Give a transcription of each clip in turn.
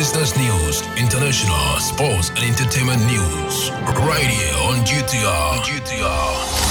business news, international, sports, and entertainment news. Right here on GTR. GTR.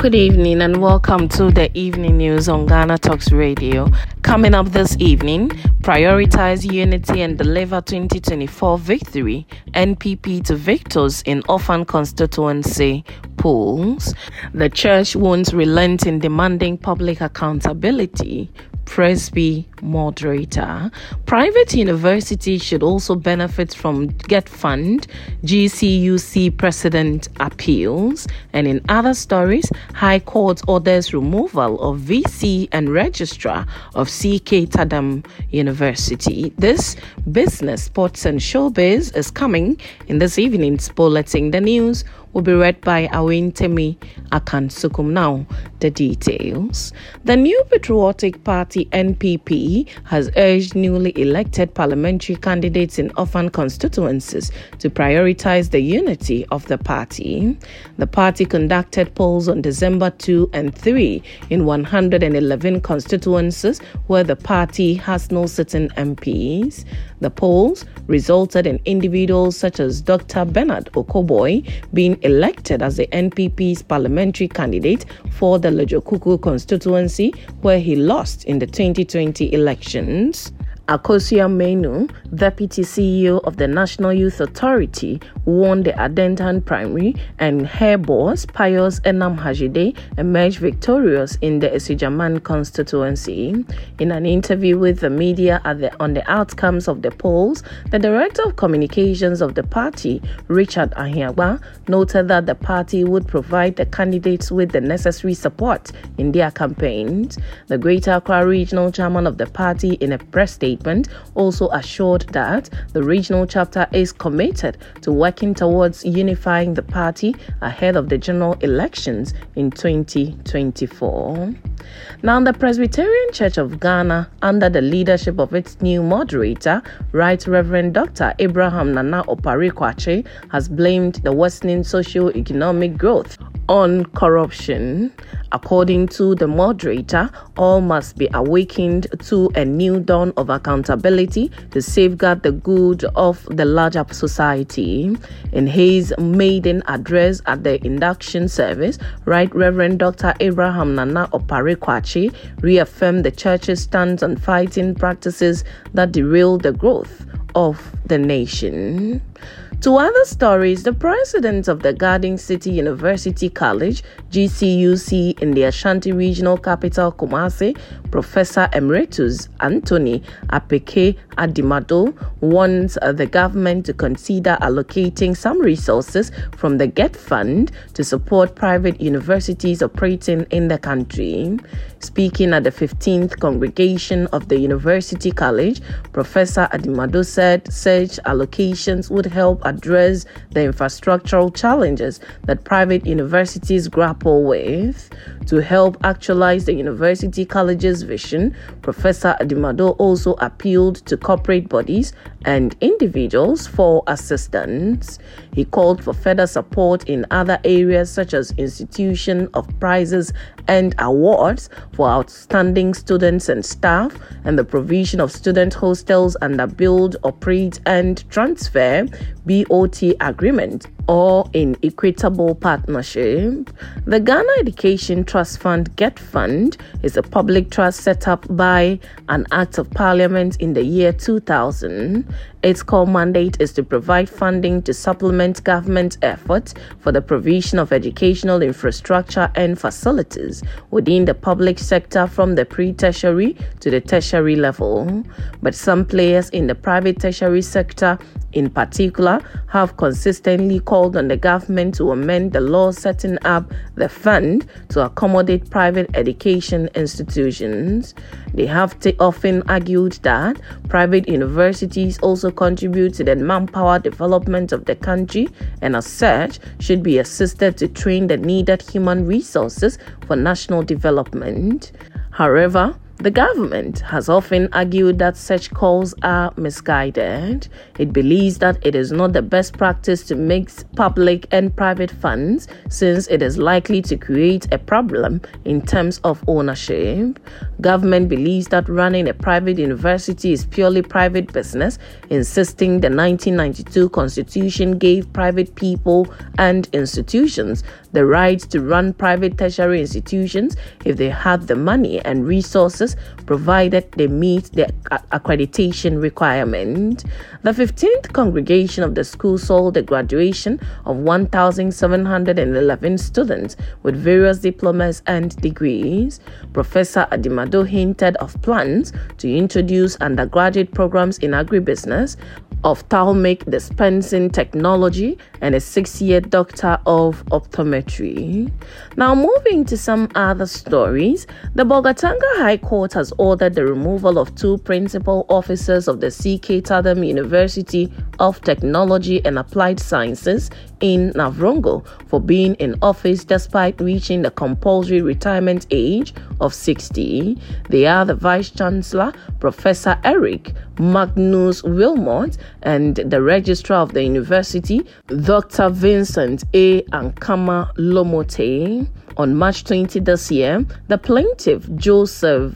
Good evening and welcome to the evening news on Ghana Talks Radio. Coming up this evening, prioritize unity and deliver 2024 victory. NPP to victors in Orphan constituency polls. The church won't relent in demanding public accountability. Presby moderator. Private universities should also benefit from GETFund, GCUC president appeals, and in other stories, High Court orders removal of VC and registrar of CK Tedam University. This business, sports, and showbiz is coming in this evening's bulletin. The news will be read by Awentemi Akansukum. Now, the details. The New Patriotic Party NPP has urged newly elected parliamentary candidates in orphan constituencies to prioritize the unity of the party. The party conducted polls on December 2 and 3 in 111 constituencies where the party has no sitting MPs. The polls resulted in individuals such as Dr. Bernard Okoe-Boye being elected as the NPP's parliamentary candidate for the Ledzokuku constituency, where he lost in the 2020 elections. Akosua Manu, Deputy CEO of the National Youth Authority, won the Adentan primary, and her boss, Pius Enam Hadzide, emerged victorious in the Asuogyaman constituency. In an interview with the media the, on the outcomes of the polls, the Director of Communications of the party, Richard Ahiagbah, noted that the party would provide the candidates with the necessary support in their campaigns. The Greater Accra Regional Chairman of the party, in a press statement, statement also assured that the regional chapter is committed to working towards unifying the party ahead of the general elections in 2024. Now, the Presbyterian Church of Ghana, under the leadership of its new moderator, Right Reverend Dr. Abraham Nana Opare has blamed the worsening socio-economic growth on corruption. According to the moderator, all must be awakened to a new dawn of accountability to safeguard the good of the larger society. In his maiden address at the induction service, Right Reverend Dr. Abraham Nana Opare Kwakye reaffirmed the church's stance on fighting practices that derail the growth of the nation. To other stories, the president of the Garden City University College, GCUC, in the Ashanti Regional Capital, Kumasi, Professor Emeritus Anthony Apeke Adimado, wants uh, the government to consider allocating some resources from the GET Fund to support private universities operating in the country. Speaking at the 15th congregation of the University College, Professor Adimado said such allocations would help address the infrastructural challenges that private universities grapple with. To help actualize the University College's vision, Professor Adimado also appealed to corporate bodies and individuals for assistance. He called for further support in other areas such as institution of prizes and awards for outstanding students and staff and the provision of student hostels under build, operate and transfer BOT agreement or in equitable partnership. The Ghana Education Trust Fund GET Fund is a public trust set up by an Act of Parliament in the year 2000. Its core mandate is to provide funding to supplement government efforts for the provision of educational infrastructure and facilities within the public sector from the pre tertiary to the tertiary level. But some players in the private tertiary sector in particular, have consistently called on the government to amend the law setting up the fund to accommodate private education institutions. They have t- often argued that private universities also contribute to the manpower development of the country and, as such, should be assisted to train the needed human resources for national development. However, The government has often argued that such calls are misguided. It believes that it is not the best practice to mix public and private funds since it is likely to create a problem in terms of ownership. Government believes that running a private university is purely private business, insisting the 1992 constitution gave private people and institutions the right to run private tertiary institutions if they had the money and resources provided they meet the accreditation requirement. The 15th congregation of the school saw the graduation of 1,711 students with various diplomas and degrees. Professor Adimado hinted of plans to introduce undergraduate programs in agribusiness, ophthalmic dispensing technology, and a six year doctor of optometry. Now, moving to some other stories, the Bolgatanga High Court has ordered the removal of two principal officers of the CK Tedam University of Technology and Applied Sciences in Navrongo for being in office despite reaching the compulsory retirement age of 60. They are the Vice Chancellor, Professor Eric Magnus Wilmot, and the Registrar of the University, Dr. Vincent A. Ankama Lomotey. On March 20 this year, the plaintiff, Joseph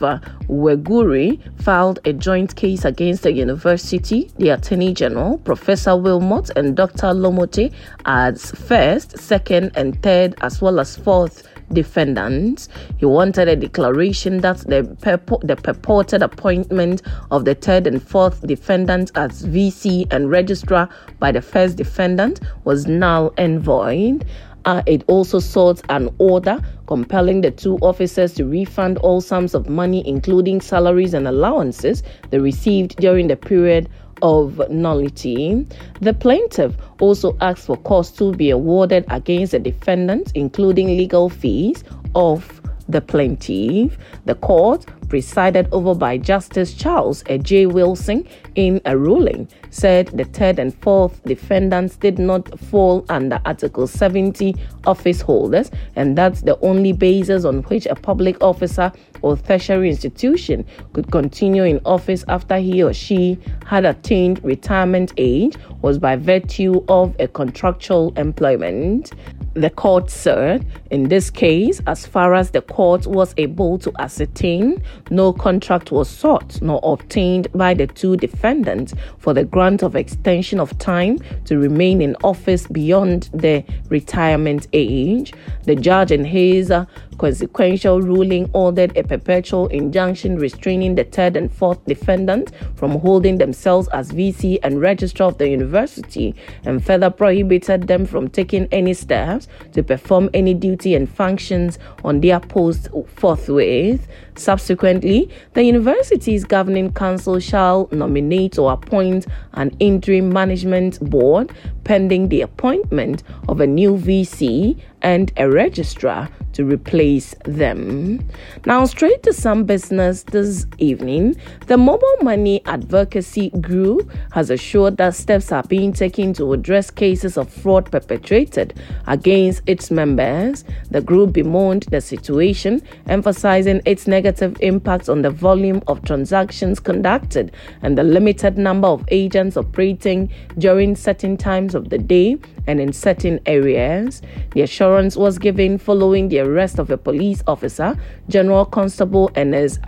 Weguri, filed a joint case against the university, the Attorney General, Professor Wilmot, and Dr. Lomotey as first, second, and third, as well as fourth defendants. He wanted a declaration that the, purpo- the purported appointment of the third and fourth defendants as VC and registrar by the first defendant was null and void. Uh, it also sought an order compelling the two officers to refund all sums of money, including salaries and allowances they received during the period of nullity. The plaintiff also asked for costs to be awarded against the defendant, including legal fees of the plaintiff. The court, presided over by Justice Charles A. J. Wilson, in a ruling, said the third and fourth defendants did not fall under Article 70 office holders, and that's the only basis on which a public officer or tertiary institution could continue in office after he or she had attained retirement age was by virtue of a contractual employment the court said in this case, as far as the court was able to ascertain, no contract was sought nor obtained by the two defendants for the grant of extension of time to remain in office beyond the retirement age. The judge in his consequential ruling ordered a perpetual injunction restraining the third and fourth defendants from holding themselves as VC and registrar of the university and further prohibited them from taking any steps to perform any duty and functions on their post forthwith. Subsequently, the university's governing council shall nominate or appoint an interim management board pending the appointment of a new VC and a registrar to replace them. Now, straight to some business this evening. The mobile money advocacy group has assured that steps are being taken to address cases of fraud perpetrated against its members. The group bemoaned the situation, emphasizing its negative impact on the volume of transactions conducted and the limited number of agents operating during certain times of the day and in certain areas. The assurance was given following the arrest of a police officer, General Constable Enes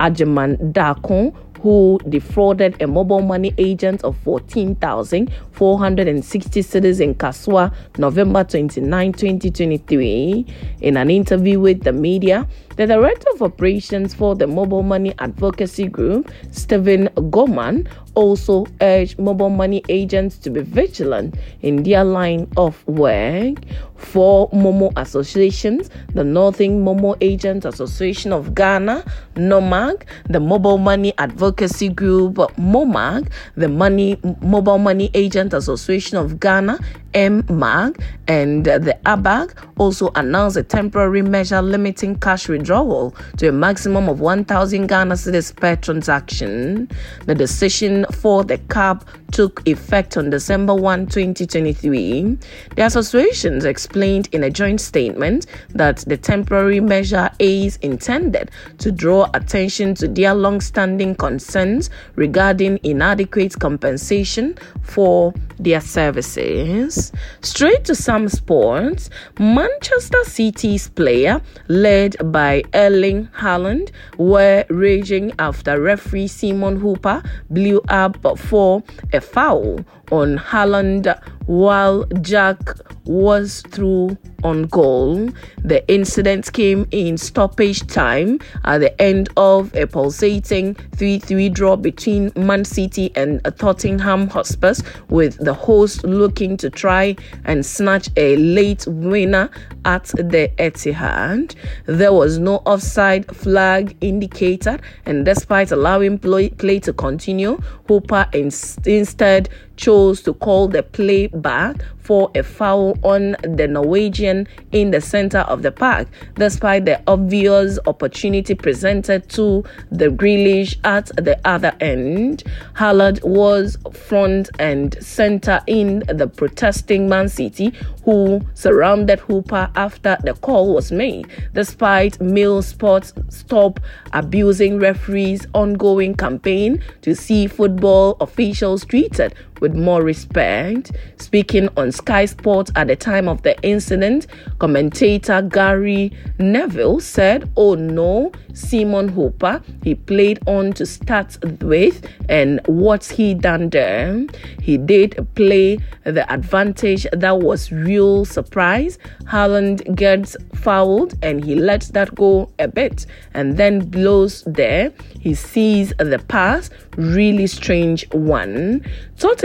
Ajaman Dakon, who defrauded a mobile money agent of 14,460 cedis in Kasoa, November 29, 2023. In an interview with the media, the director of operations for the mobile money advocacy group, Stephen Goman, also urged mobile money agents to be vigilant in their line of work. For Momo associations, the Northern Momo Agents Association of Ghana, NOMAG, the Mobile Money Advocacy Group, MOMAG, the Money Mobile Money Agent Association of Ghana, MMAG, and the ABAG also announced a temporary measure limiting cash withdrawal to a maximum of 1,000 Ghana cedis per transaction. The decision for the cap took effect on December 1, 2023. The associations explained in a joint statement that the temporary measure is intended to draw attention to their long standing concerns regarding inadequate compensation for their services. Straight to some sports, Manchester City's player, led by Erling Haaland, were raging after referee Simon Hooper blew up for a foul on Haaland while Jack was through on goal. The incident came in stoppage time at the end of a pulsating 3 3 draw between Man City and Tottenham Hotspurs, with the host looking to try and snatch a late winner at the Etihad. There was no offside flag indicated, and despite allowing play, play to continue, Hooper instead chose to call the play back for a foul on the Norwegian in the center of the park, despite the obvious opportunity presented to the Grealish at the other end. Haaland was front and center in the protesting Man City, who surrounded Hooper after the call was made, despite Mail Sports Stop Abusing Referees' ongoing campaign to see football officials treated with more respect. Speaking on Sky Sports at the time of the incident, commentator Gary Neville said, Oh no, Simon Hooper, he played on to start with, and what's he done there? He did play the advantage that was real surprise. Haaland gets fouled and he lets that go a bit and then blows there. He sees the pass, really strange one. Tottenham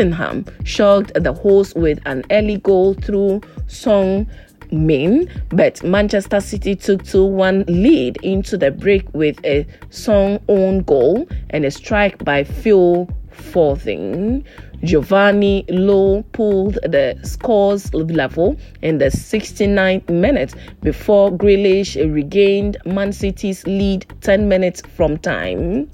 shocked the host with an early goal through Son Min, but Manchester City took 2 1 lead into the break with a Son own goal and a strike by Phil Foden. Giovani Lo pulled the scores level in the 69th minute before Grealish regained Man City's lead 10 minutes from time.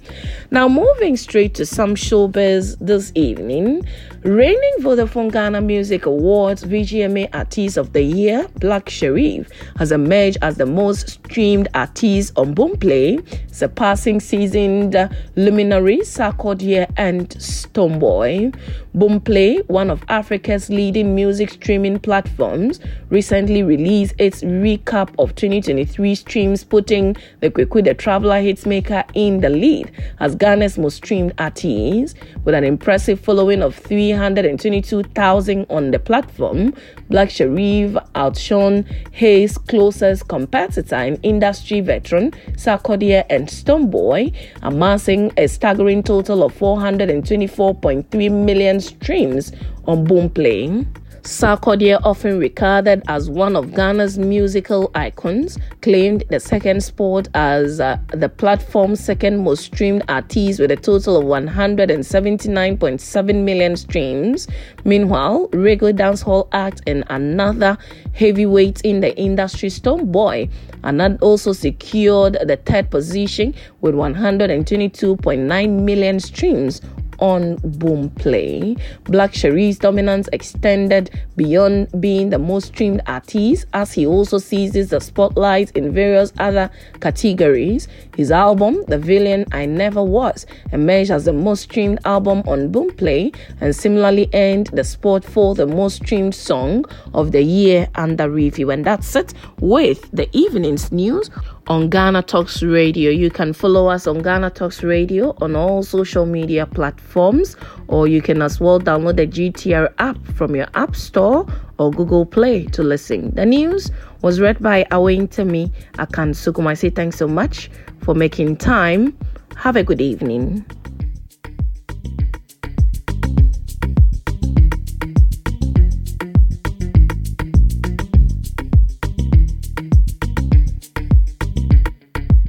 Now, moving straight to some showbiz this evening, reigning Vodafone Ghana Music Awards VGMA Artist of the Year, Black Sherif, has emerged as the most streamed artist on Boomplay, surpassing seasoned luminary Sarkodie and Stonebwoy. Boomplay, one of Africa's leading music streaming platforms, recently released its recap of 2023 streams, putting the Kweku the Traveler Hitmaker in the lead as Ghana's most streamed artist. With an impressive following of 322,000 on the platform, Black Sherif outshone his closest competitor in industry veteran Sarkodie and Stonebwoy, amassing a staggering total of 424.3 million streams on Boomplay. Sarkodie, often regarded as one of Ghana's musical icons, claimed the second spot as uh, the platform's second most streamed artist with a total of 179.7 million streams. Meanwhile, reggae dancehall act and another heavyweight in the industry, Stonebwoy, and also secured the third position with 122.9 million streams on Boomplay. Black Sherif's dominance extended beyond being the most streamed artist as he also seizes the spotlight in various other categories. His album, The Villain I Never Was, emerged as the most streamed album on Boomplay and similarly earned the spot for the most streamed song of the year under review. And that's it with the evening's news on Ghana Talks Radio. You can follow us on Ghana Talks Radio on all social media platforms, or you can as well download the GTR app from your App Store or Google Play to listen. The news was read by Awain Temi Akan Sukum. I say thanks so much for making time. Have a good evening.